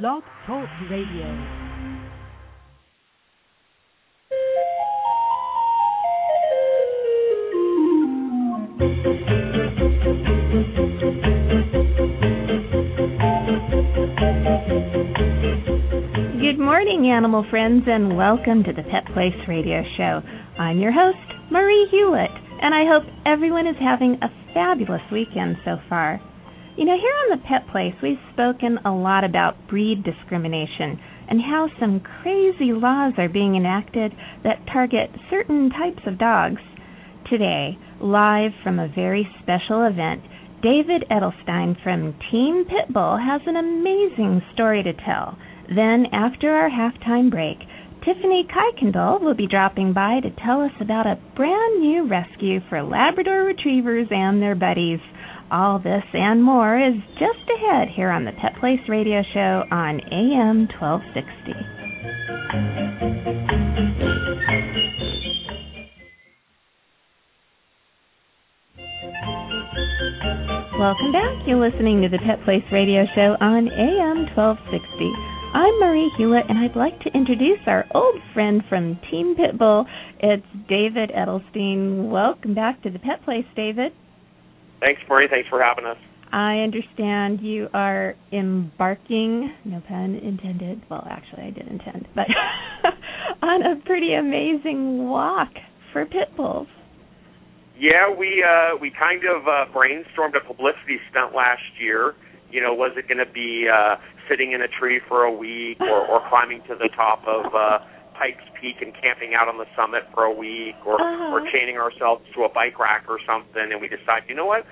Blog Talk Radio. Good morning, animal friends, and welcome to the Pet Place Radio Show. I'm your host, Marie Hulett, and I hope everyone is having a fabulous weekend so far. You know, here on the Pet Place, we've spoken a lot about breed discrimination and how some crazy laws are being enacted that target certain types of dogs. Today, live from a very special event, David Edelstein from Team PitaFull has an amazing story to tell. Then, after our halftime break, Tiffany Kuykendall will be dropping by to tell us about a brand new rescue for Labrador Retrievers and their buddies. All this and more is just ahead here on the Pet Place Radio Show on AM 1260. Welcome back. You're listening to the Pet Place Radio Show on AM 1260. I'm Marie Hulett, and I'd like to introduce our old friend from Team PitaFull. It's David Edelstein. Welcome back to the Pet Place, David. Thanks, Marie. Thanks for having us. I understand you are embarking, no pun intended. Well, actually, I did intend, but on a pretty amazing walk for pit bulls. Yeah, we uh, we kind of uh, brainstormed a publicity stunt last year. You know, was it going to be uh, sitting in a tree for a week, or, or climbing to the top of uh, Pikes Peak and camping out on the summit for a week, or Uh-huh. or chaining ourselves to a bike rack or something? And we decided, you know what?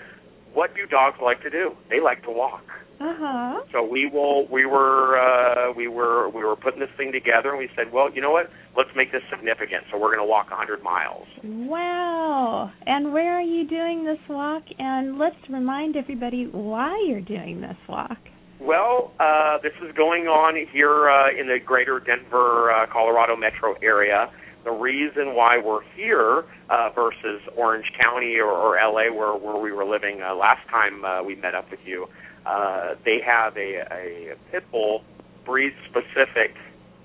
What do dogs like to do? They like to walk. Uh huh. So we will. We were. Uh, we were. We were putting this thing together, and we said, well, you know what? Let's make this significant. So we're going to walk 100 miles. Wow. And where are you doing this walk? And let's remind everybody why you're doing this walk. Well, uh, this is going on here uh, in the greater Denver, uh, Colorado metro area. The reason why we're here uh, versus Orange County or, or LA, where, where we were living uh, last time uh, we met up with you, uh, they have a, a pit bull breed specific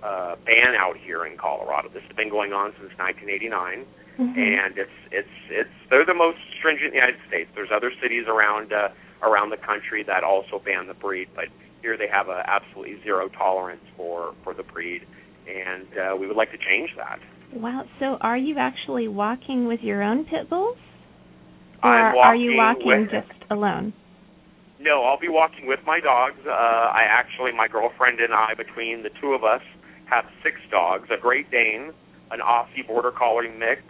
uh, ban out here in Colorado. This has been going on since 1989 and it's it's it's they're the most stringent in the United States. There's other cities around uh, around the country that also ban the breed, but here they have a absolutely zero tolerance for for the breed, and uh, we would like to change that. Wow. So are you actually walking with your own pit bulls? Or are you walking walking with- just alone? No, I'll be walking with my dogs. Uh, I actually, my girlfriend and I, between the two of us, have six dogs: a Great Dane, an Aussie Border Collie mix,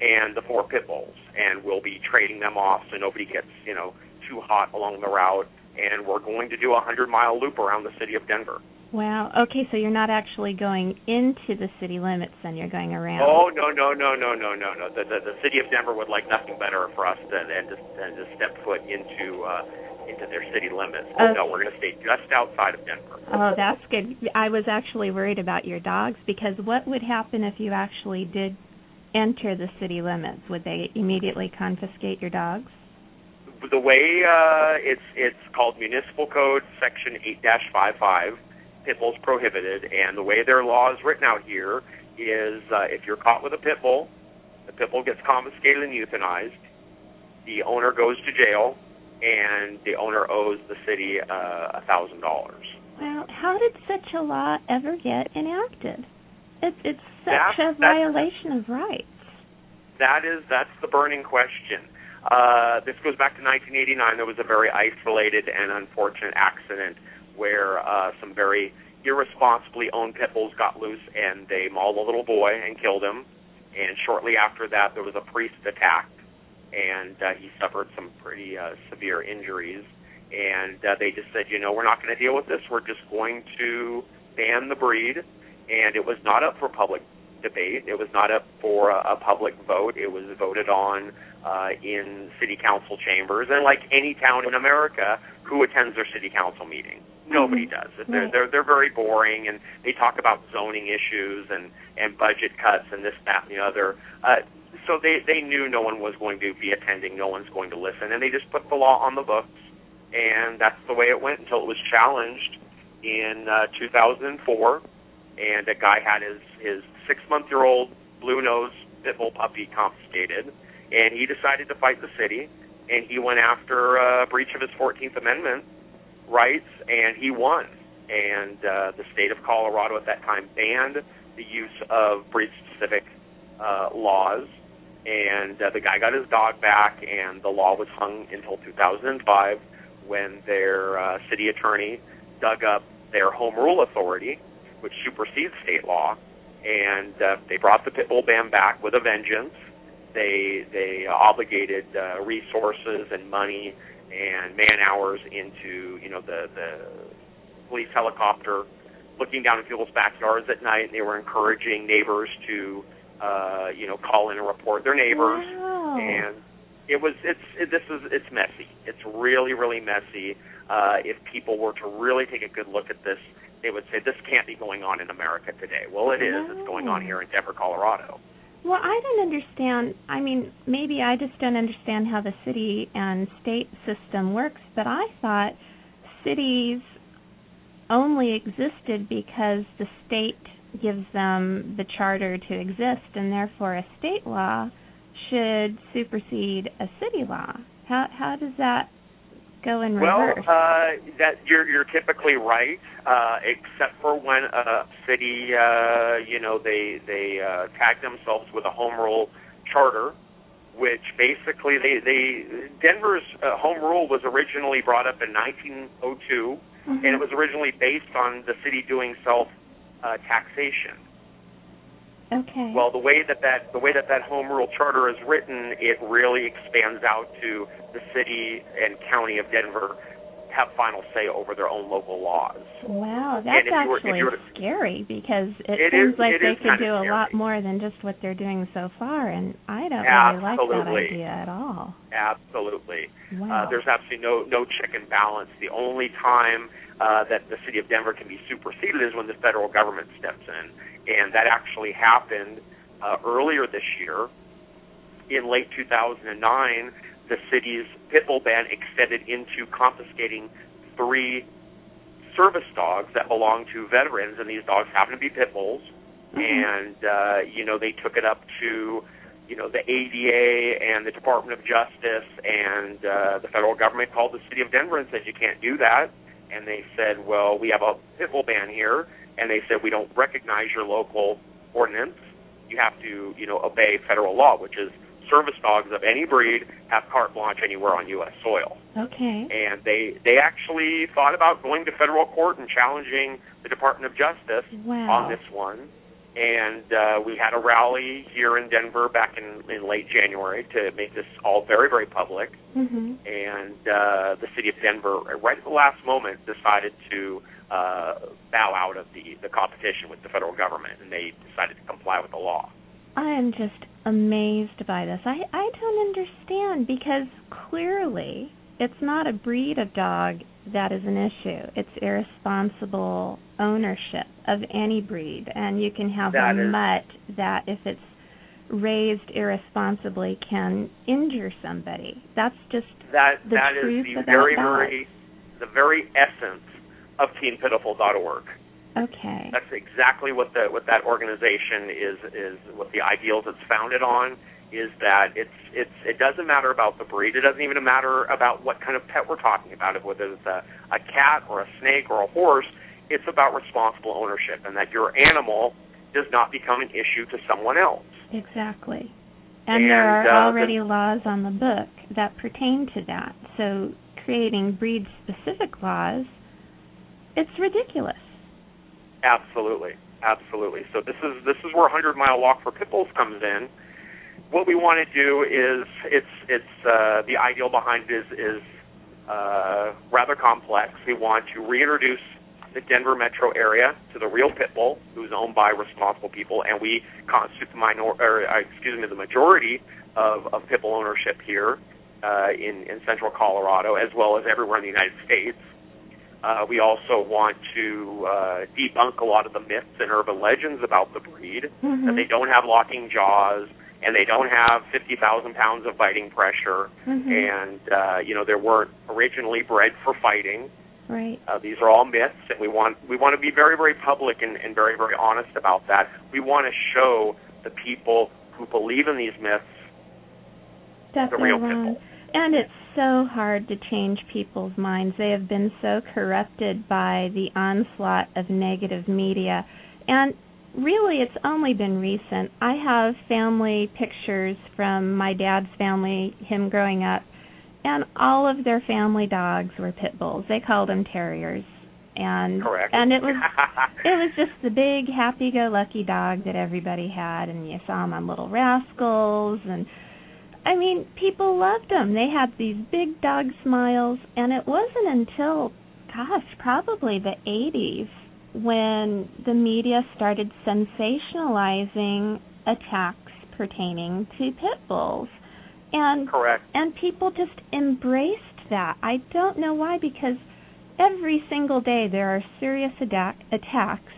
and the four pit bulls. And we'll be trading them off so nobody gets, you know, too hot along the route. And we're going to do a hundred mile loop around the city of Denver. Wow. Okay, so you're not actually going into the city limits, then you're going around. Oh no no no no no no no! The, the the city of Denver would like nothing better for us than than to, than to step foot into uh, into their city limits. Oh Okay. no, we're going to stay just outside of Denver. Oh, that's good. I was actually worried about your dogs because what would happen if you actually did enter the city limits? Would they immediately confiscate your dogs? The way uh, it's it's called Municipal Code Section 8-55, pit bulls prohibited, and the way their law is written out here is uh, if you're caught with a pit bull, the pit bull gets confiscated and euthanized. The owner goes to jail, and the owner owes the city uh, a thousand dollars. Well, how did such a law ever get enacted? It's it's such That's- a violation of rights. That is that's the burning question. Uh, this goes back to 1989. There was a very isolated and unfortunate accident where uh, some very irresponsibly owned pit bulls got loose and they mauled a little boy and killed him. And shortly after that, there was a priest attacked, and uh, he suffered some pretty uh, severe injuries. And uh, they just said, you know, we're not going to deal with this. We're just going to ban the breed. And it was not up for public debate. It was not up for a, a public vote. It was voted on uh, in city council chambers, and like any town in America, who attends their city council meeting? Nobody does. They're, they're they're very boring, and they talk about zoning issues and and budget cuts and this, that, and the other. Uh, so they they knew no one was going to be attending, no one's going to listen, and they just put the law on the books, and that's the way it went until it was challenged in uh, 2004, and a guy had his his six month year old blue nose pit bull puppy confiscated, and he decided to fight the city, and he went after a uh, breach of his 14th Amendment rights, and he won. And uh, the state of Colorado at that time banned the use of breed specific uh, laws. And uh, the guy got his dog back, and the law was hung until 2005 when their uh, city attorney dug up their home rule authority, which supersedes state law, and uh, they brought the pit bull ban back with a vengeance. They they obligated uh, resources and money and man hours into you know the the police helicopter looking down in people's backyards at night, and they were encouraging neighbors to uh, you know call in and report their neighbors. Wow. And it was it's it, this is it's messy. It's really really messy. Uh, if people were to really take a good look at this, they would say this can't be going on in America today. Well, it is. It's going on here in oh. Denver, Colorado. Well, I don't understand. I mean, maybe I just don't understand how the city and state system works, but I thought cities only existed because the state gives them the charter to exist, and therefore a state law should supersede a city law. How how does that go in reverse? Well, uh, that you're you're typically right, uh, except for when a city, uh, you know, they they uh, tag themselves with a home rule charter, which basically they they Denver's uh, home rule was originally brought up in 1902, mm-hmm. and it was originally based on the city doing self uh, taxation. Okay. Well, the way that that the way that that home rule charter is written, it really expands out to the city and county of Denver have final say over their own local laws. Wow, that's actually were, scary because it, it seems is, like they could do scary. a lot more than just what they're doing so far, and I don't Absolutely. really like that idea at all. Absolutely. Wow. Uh, there's absolutely no no check and balance. The only time uh, that the city of Denver can be superseded is when the federal government steps in, and that actually happened uh, earlier this year. In late 2009, the city's pit bull ban extended into confiscating three service dogs that belong to veterans, and these dogs happen to be pit bulls. Mhm. And uh, you know, they took it up to you know the ADA and the Department of Justice, and uh, the federal government called the city of Denver and said you can't do that. And they said, well, we have a pit bull ban here, and they said we don't recognize your local ordinance. You have to, you know, obey federal law, which is service dogs of any breed have carte blanche anywhere on U.S. soil. Okay. And they they actually thought about going to federal court and challenging the Department of Justice Wow. on this one. And uh, we had a rally here in Denver back in, in late January to make this all very, very public. Mm-hmm. And uh, the city of Denver, right at the last moment, decided to uh, bow out of the, the competition with the federal government, and they decided to comply with the law. I am just amazed by this. I I don't understand because clearly it's not a breed of dog that is an issue. It's irresponsible ownership of any breed, and you can have That a is- mutt that, if it's raised irresponsibly, can injure somebody. That's just That The that is the very, very, the very essence of TeamPitaFull.org. okay. That's exactly what the what that organization is is what the ideals it's founded on is that it's it's it doesn't matter about the breed. It doesn't even matter about what kind of pet we're talking about, if whether it's a, a cat or a snake or a horse. It's about responsible ownership and that your animal does not become an issue to someone else. Exactly. And, there are uh, already laws on the book that pertain to that. So creating breed specific laws, it's ridiculous. Absolutely, absolutely. So this is this is where 100 Mile Walk for Pit Bulls comes in. What we want to do is it's it's uh, the ideal behind it is is uh, rather complex. We want to reintroduce the Denver metro area to the real pit bull, who's owned by responsible people, and we constitute the minor, or uh, excuse me, the majority of, of pit bull ownership here uh, in in central Colorado, as well as everywhere in the United States. Uh, we also want to uh, debunk a lot of the myths and urban legends about the breed Mhm. that they don't have locking jaws and they don't have 50,000 pounds of biting pressure Mhm. and uh, you know they weren't originally bred for fighting Right. Uh, these are all myths, and we want we want to be very very public and, and very very honest about that. We want to show the people who believe in these myths that the real wrong. And it's so hard to change people's minds. They have been so corrupted by the onslaught of negative media. And really, it's only been recent. I have family pictures from my dad's family, him growing up, and all of their family dogs were pit bulls. They called them terriers. And Correct. and it was it was just the big happy-go-lucky dog that everybody had, and you saw them on Little Rascals, and I mean, people loved them. They had these big dog smiles, and it wasn't until, gosh, probably the 80s when the media started sensationalizing attacks pertaining to pit bulls. And Correct. and people just embraced that. I don't know why because every single day there are serious attack, attacks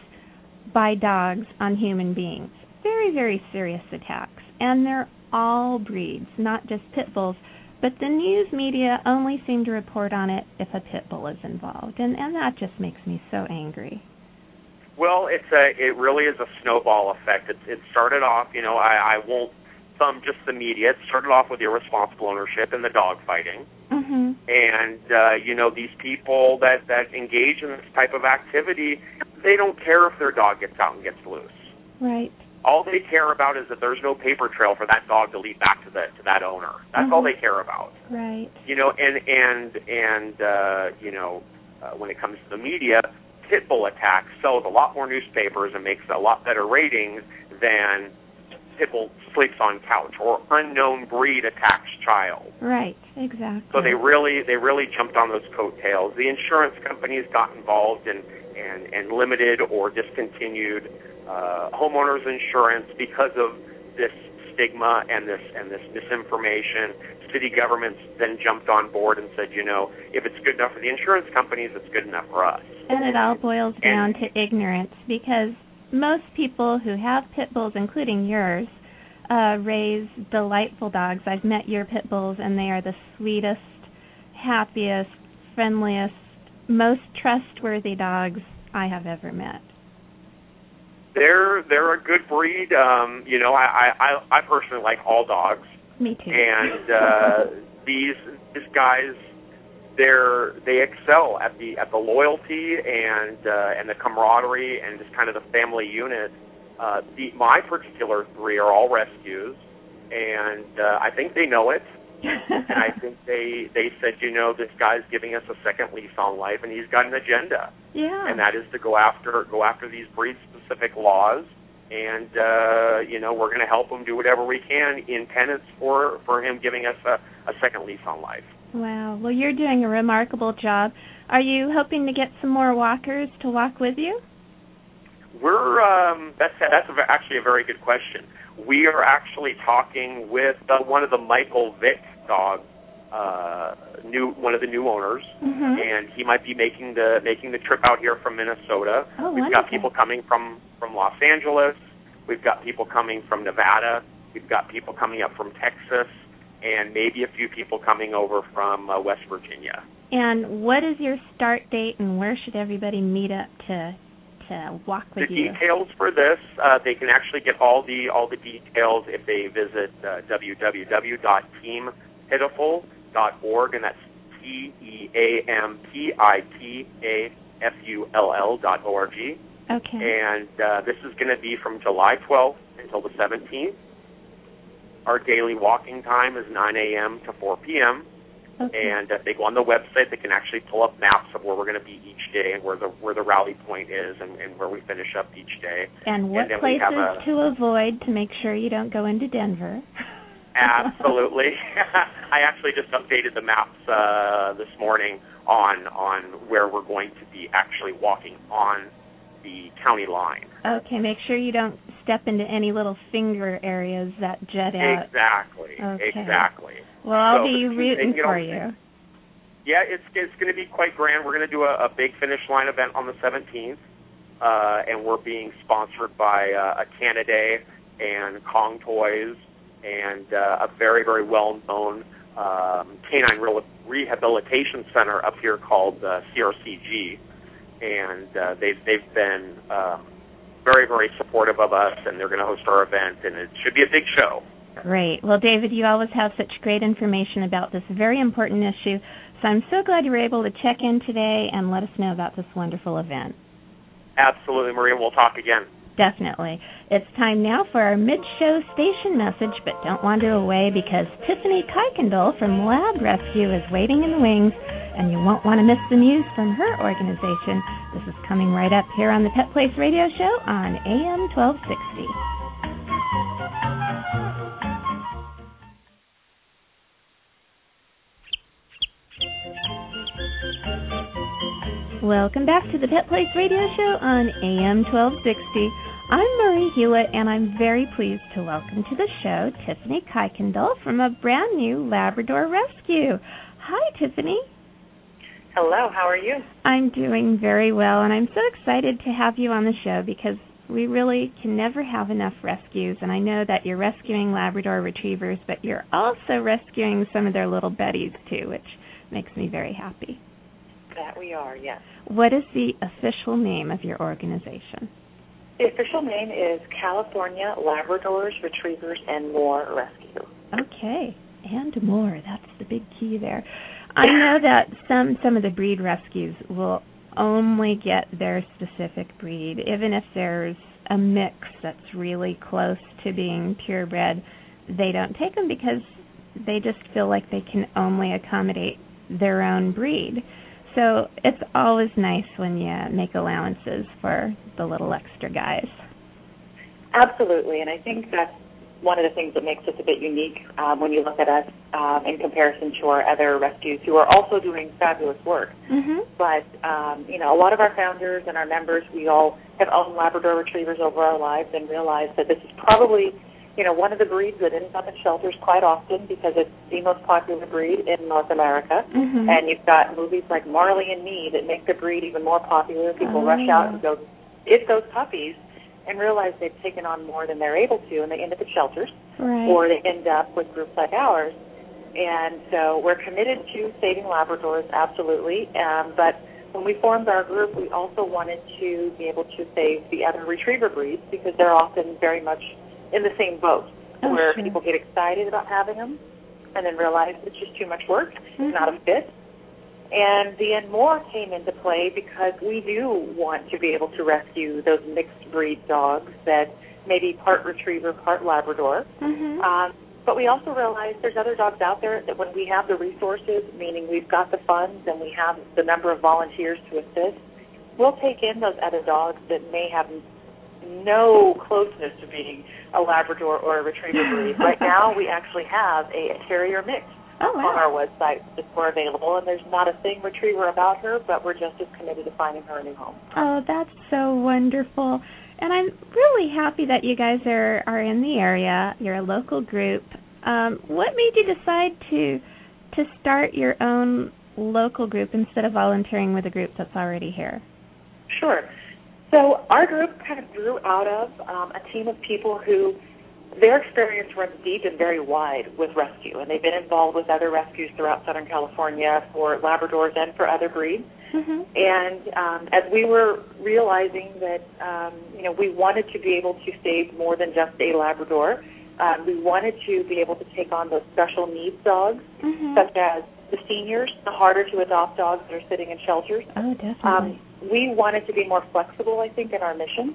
by dogs on human beings. Very very serious attacks. And they're all breeds, not just pit bulls. But the news media only seem to report on it if a pit bull is involved, and and that just makes me so angry. Well, it's a it really is a snowball effect. It, it started off, you know, I, I won't thumb just the media. It started off with irresponsible ownership and the dog fighting, hmm and uh, you know these people that that engage in this type of activity, they don't care if their dog gets out and gets loose. Right. All they care about is that there's no paper trail for that dog to lead back to the to that owner. That's all Mhm. they care about. Right. You know, and and and uh, you know, uh, when it comes to the media, pit bull attacks sells a lot more newspapers and makes a lot better ratings than pit bull sleeps on couch or unknown breed attacks child. Right. Exactly. So they really they really jumped on those coattails. The insurance companies got involved and and and limited or discontinued uh, homeowners insurance because of this stigma and this and this misinformation. City governments then jumped on board and said, you know, if it's good enough for the insurance companies, it's good enough for us. And it all boils down to ignorance because most people who have pit bulls, including yours, uh, raise delightful dogs. I've met your pit bulls, and they are the sweetest, happiest, friendliest, most trustworthy dogs I have ever met. They're they're a good breed. Um, you know, I, I I personally like all dogs. Me too. and uh, these these guys they're they excel at the at the loyalty and uh, and the camaraderie and just kind of the family unit. Uh, the my particular three are all rescues, and uh, I think they know it. And I think they they said, you know, this guy's giving us a second lease on life, and he's got an agenda, yeah. and that is to go after go after these breed specific laws and uh, you know we're going to help him do whatever we can in penance for for him giving us a, a second lease on life. Wow. Well, you're doing a remarkable job. Are you hoping to get some more walkers to walk with you? We're um, that's that's a, actually a very good question. We are actually talking with uh, one of the Michael Vick dogs, uh, new one of the new owners, Mm-hmm. and he might be making the making the trip out here from Minnesota. Oh, We've wonderful. got people coming from from Los Angeles. We've got people coming from Nevada. We've got people coming up from Texas, and maybe a few people coming over from uh, West Virginia. And what is your start date, and where should everybody meet up to to walk with the you? details for this, uh, they can actually get all the all the details if they visit uh, www.teampitafull.org, and that's T E A M P I T A F U L L dot O R G. Okay. And uh, this is going to be from July 12th until the 17th. Our daily walking time is 9 a.m. to 4 p.m. okay. And if they go on the website, they can actually pull up maps of where we're going to be each day and where the where the rally point is and, and where we finish up each day. And what we places a- to avoid to make sure you don't go into Denver? Absolutely. I actually just updated the maps uh, this morning on on where we're going to be actually walking on the county line. Okay, make sure you don't step into any little finger areas that jut out. Exactly. Okay. Exactly. Well, I'll So, be rooting you know, for you. Yeah, it's it's going to be quite grand. We're going to do a, a big finish line event on the 17th, uh, and we're being sponsored by uh, a Canaday and Kong Toys and uh, a very very well known um, canine rehabilitation center up here called uh, CRCG, and uh, they've they've been uh, very very supportive of us, and they're going to host our event, and it should be a big show. Great. Well, David, you always have such great information about this very important issue. So I'm so glad you were able to check in today and let us know about this wonderful event. Absolutely, Maria. We'll talk again. Definitely. It's time now for our mid show station message, but don't wander away because Tiffany Kuykendall from Lab Rescue is waiting in the wings, and you won't want to miss the news from her organization. This is coming right up here on the Pet Place Radio Show on AM 1260. Welcome back to the Pet Place Radio Show on AM 1260. I'm Marie Hulett, and I'm very pleased to welcome to the show Tiffany Kuykendall from a brand new Labrador Rescue. Hi, Tiffany. Hello, how are you? I'm doing very well, and I'm so excited to have you on the show because we really can never have enough rescues. And I know that you're rescuing Labrador retrievers, but you're also rescuing some of their little Betties too, which makes me very happy. That we are, yes. What is the official name of your organization? The official name is California Labradors, Retrievers, and More Rescue. Okay, and more. That's the big key there. I know that some some of the breed rescues will only get their specific breed, even if there's a mix that's really close to being purebred. They don't take them because they just feel like they can only accommodate their own breed. So it's always nice when you make allowances for the little extra guys. Absolutely, and I think that's one of the things that makes us a bit unique um, when you look at us um, in comparison to our other rescues who are also doing fabulous work. Mm-hmm. But um, you know, a lot of our founders and our members, we all have owned Labrador Retrievers over our lives and realized that this is probably you know, one of the breeds that ends up in shelters quite often because it's the most popular breed in North America. Mm-hmm. And you've got movies like Marley and Me that make the breed even more popular. People oh. rush out and go get those puppies and realize they've taken on more than they're able to, and they end up in shelters, right. or they end up with groups like ours. And so we're committed to saving Labradors, absolutely. Um, but when we formed our group, we also wanted to be able to save the other retriever breeds because they're often very much in the same boat, oh, where sure. people get excited about having them and then realize it's just too much work, mm-hmm. not a fit. And the and more came into play because we do want to be able to rescue those mixed breed dogs that may be part retriever, part Labrador. Mm-hmm. Um, but we also realize there's other dogs out there that when we have the resources, meaning we've got the funds and we have the number of volunteers to assist, we'll take in those other dogs that may have no closeness to being a Labrador or a Retriever breed. right now, we actually have a, a terrier mix oh, wow. on our website that's more available, and there's not a thing Retriever about her, but we're just as committed to finding her a new home. Oh, that's so wonderful. And I'm really happy that you guys are are in the area. You're a local group. Um, what made you decide to to start your own local group instead of volunteering with a group that's already here? Sure. So our group kind of grew out of um, a team of people who their experience runs deep and very wide with rescue, and they've been involved with other rescues throughout Southern California for Labradors and for other breeds. Mm-hmm. And um, as we were realizing that um, you know we wanted to be able to save more than just a Labrador, um, we wanted to be able to take on those special needs dogs, mm-hmm. such as the seniors, the harder to adopt dogs that are sitting in shelters. Oh, definitely. Um, we wanted to be more flexible, I think, in our mission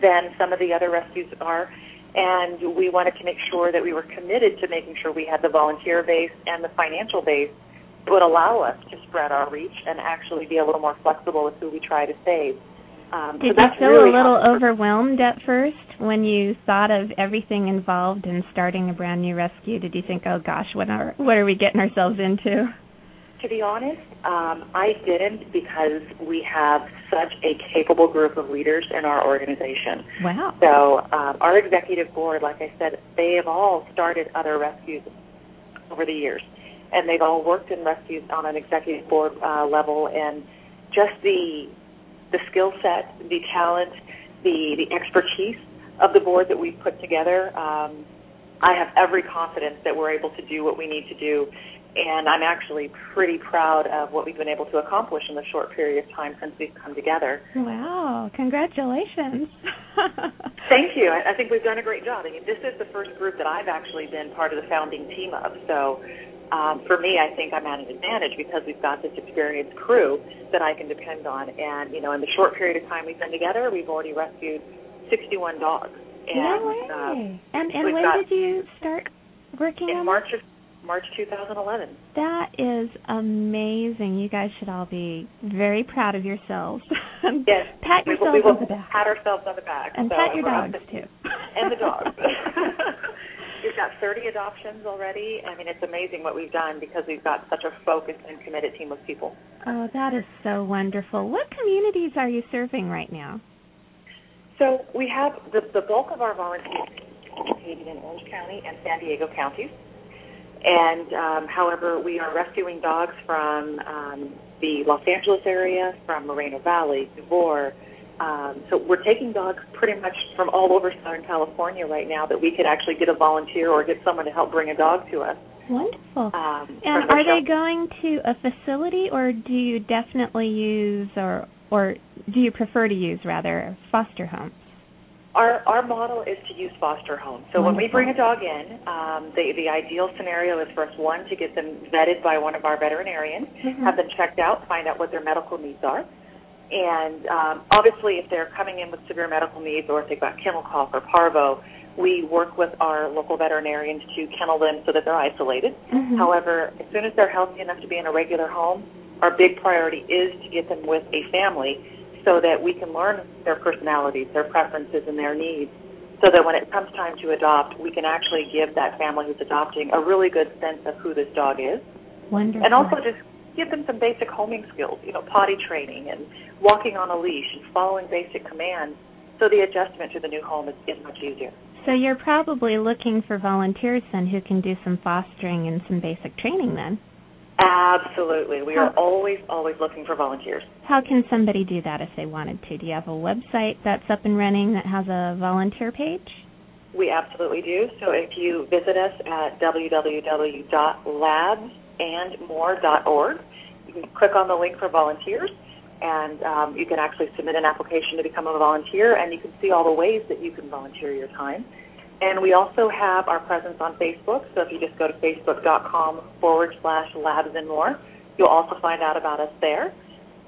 than some of the other rescues are. And we wanted to make sure that we were committed to making sure we had the volunteer base and the financial base that would allow us to spread our reach and actually be a little more flexible with who we try to save. Um, Did so you feel really a little overwhelmed at first when you thought of everything involved in starting a brand new rescue? Did you think, "Oh gosh, what are what are we getting ourselves into?" To be honest, um, I didn't because we have such a capable group of leaders in our organization. Wow. So um, our executive board, like I said, they have all started other rescues over the years, and they've all worked in rescues on an executive board uh, level, and just the the skill set, the talent, the the expertise of the board that we've put together. Um, I have every confidence that we're able to do what we need to do and I'm actually pretty proud of what we've been able to accomplish in the short period of time since we've come together. Wow, congratulations. Thank you. I, I think we've done a great job. I mean, this is the first group that I've actually been part of the founding team of. So um, for me, I think I'm at an advantage because we've got this experienced crew that I can depend on. And, you know, in the short period of time we've been together, we've already rescued 61 dogs. And, no way. Uh, and and when did you start working in on March of March 2011. That is amazing. You guys should all be very proud of yourselves. yes. pat yourselves we will, on the back. Pat ourselves on the back. And so pat your dogs too. and the dogs. we've got 30 adoptions already. I mean, it's amazing what we've done because we've got such a focused and committed team of people. Oh, that is so wonderful. What communities are you serving right now? So we have the, the bulk of our volunteers located in Orange County and San Diego counties. And um, however, we are rescuing dogs from um, the Los Angeles area, from Moreno Valley, Devore. Um, so we're taking dogs pretty much from all over Southern California right now that we could actually get a volunteer or get someone to help bring a dog to us. Wonderful. Um, and are they going to a facility, or do you definitely use, or or do you prefer to use rather foster homes? Our our model is to use foster homes. So Wonderful. when we bring a dog in, um, the the ideal scenario is for us one to get them vetted by one of our veterinarians, mm-hmm. have them checked out, find out what their medical needs are, and um, obviously if they're coming in with severe medical needs or if they've got kennel cough or parvo, we work with our local veterinarians to kennel them so that they're isolated. Mm-hmm. However, as soon as they're healthy enough to be in a regular home, our big priority is to get them with a family so that we can learn their personalities, their preferences, and their needs, so that when it comes time to adopt, we can actually give that family who's adopting a really good sense of who this dog is. Wonderful. And also just give them some basic homing skills, you know, potty training and walking on a leash and following basic commands, so the adjustment to the new home is, is much easier. So you're probably looking for volunteers then who can do some fostering and some basic training then. Absolutely. We are always, always looking for volunteers. How can somebody do that if they wanted to? Do you have a website that's up and running that has a volunteer page? We absolutely do. So if you visit us at www.labsandmore.org, you can click on the link for volunteers, and um, you can actually submit an application to become a volunteer, and you can see all the ways that you can volunteer your time. And we also have our presence on Facebook. So if you just go to facebook.com forward slash labs and more, you'll also find out about us there.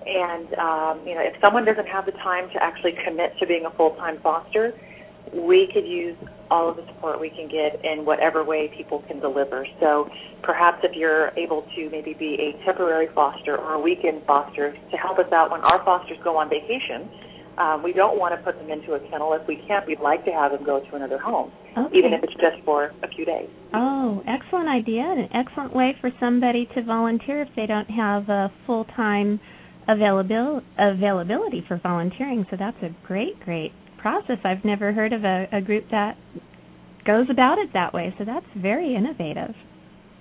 And um, you know, if someone doesn't have the time to actually commit to being a full-time foster, we could use all of the support we can get in whatever way people can deliver. So perhaps if you're able to maybe be a temporary foster or a weekend foster to help us out when our fosters go on vacation, um, we don't want to put them into a kennel. If we can't, we'd like to have them go to another home, okay. even if it's just for a few days. Oh, excellent idea and an excellent way for somebody to volunteer if they don't have a full-time availability availability for volunteering. So that's a great, great process. I've never heard of a, a group that goes about it that way. So that's very innovative.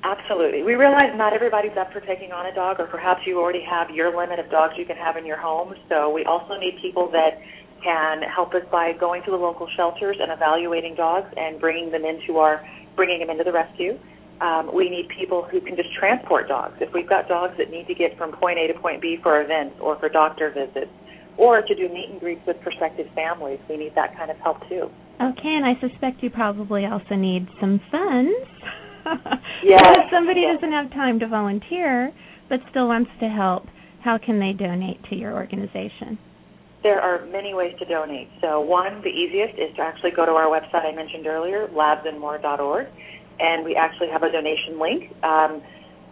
Absolutely. We realize not everybody's up for taking on a dog, or perhaps you already have your limit of dogs you can have in your home. So we also need people that can help us by going to the local shelters and evaluating dogs and bringing them into our bringing them into the rescue. Um, we need people who can just transport dogs. If we've got dogs that need to get from point A to point B for events or for doctor visits, or to do meet and greets with prospective families, we need that kind of help too. Okay, and I suspect you probably also need some funds. yes. if somebody doesn't have time to volunteer but still wants to help, how can they donate to your organization? There are many ways to donate. So, one, the easiest is to actually go to our website I mentioned earlier, labsandmore.org, and we actually have a donation link. Um,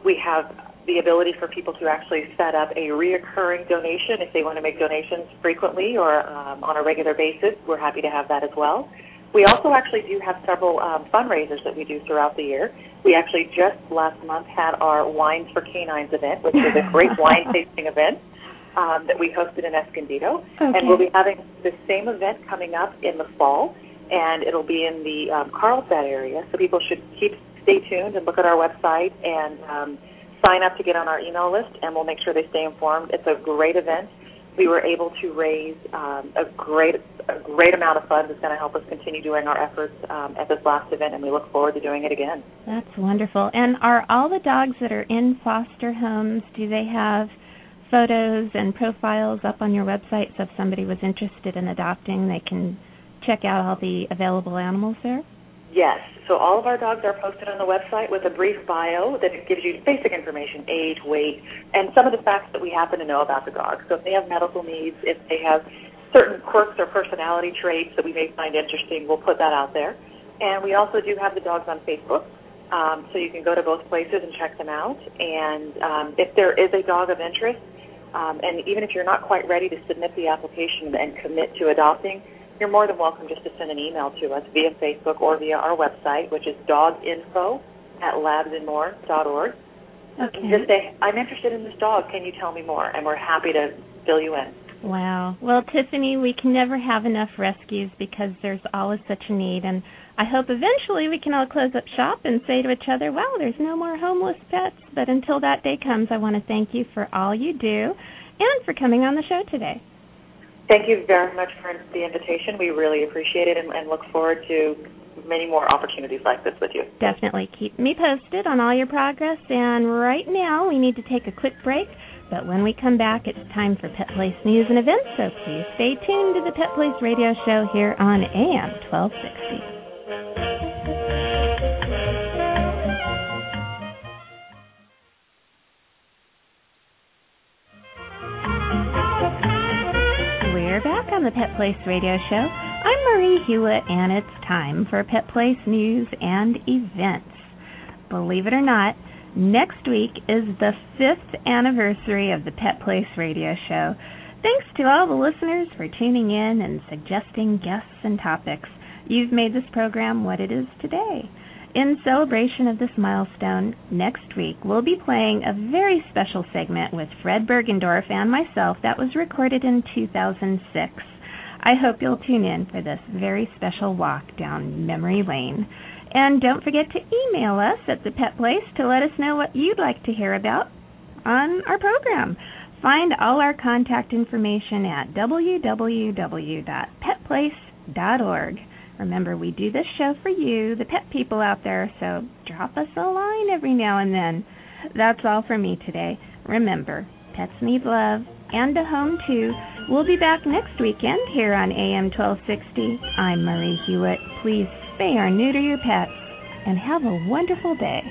we have the ability for people to actually set up a reoccurring donation if they want to make donations frequently or um, on a regular basis. We're happy to have that as well. We also actually do have several um, fundraisers that we do throughout the year. We actually just last month had our Wines for Canines event, which was a great wine tasting event um, that we hosted in Escondido. Okay. And we'll be having the same event coming up in the fall, and it'll be in the um, Carlsbad area. So people should keep stay tuned and look at our website and um, sign up to get on our email list, and we'll make sure they stay informed. It's a great event. We were able to raise um, a great a great amount of funds that's going to help us continue doing our efforts um, at this last event, and we look forward to doing it again. That's wonderful. And are all the dogs that are in foster homes? Do they have photos and profiles up on your website so if somebody was interested in adopting, they can check out all the available animals there? Yes. So all of our dogs are posted on the website with a brief bio that gives you basic information, age, weight, and some of the facts that we happen to know about the dog. So if they have medical needs, if they have certain quirks or personality traits that we may find interesting, we'll put that out there. And we also do have the dogs on Facebook. Um, so you can go to both places and check them out. And um, if there is a dog of interest, um, and even if you're not quite ready to submit the application and commit to adopting, you're more than welcome just to send an email to us via Facebook or via our website, which is doginfo at labsandmore.org. Okay. Just say, I'm interested in this dog. Can you tell me more? And we're happy to fill you in. Wow. Well, Tiffany, we can never have enough rescues because there's always such a need. And I hope eventually we can all close up shop and say to each other, well, there's no more homeless pets. But until that day comes, I want to thank you for all you do and for coming on the show today. Thank you very much for the invitation. We really appreciate it and, and look forward to many more opportunities like this with you. Definitely keep me posted on all your progress. And right now, we need to take a quick break. But when we come back, it's time for Pet Place news and events. So please stay tuned to the Pet Place radio show here on AM 1260. The Pet Place radio show. I'm Marie Hulett, and it's time for Pet Place news and events. Believe it or not, next week is the fifth anniversary of the Pet Place radio show. Thanks to all the listeners for tuning in and suggesting guests and topics. You've made this program what it is today. In celebration of this milestone, next week we'll be playing a very special segment with Fred Bergendorf and myself that was recorded in 2006. I hope you'll tune in for this very special walk down memory lane. And don't forget to email us at the Pet Place to let us know what you'd like to hear about on our program. Find all our contact information at www.petplace.org. Remember, we do this show for you, the pet people out there, so drop us a line every now and then. That's all for me today. Remember, pets need love and a home too. We'll be back next weekend here on AM 1260. I'm Marie Hulett. Please spay or neuter your pets and have a wonderful day.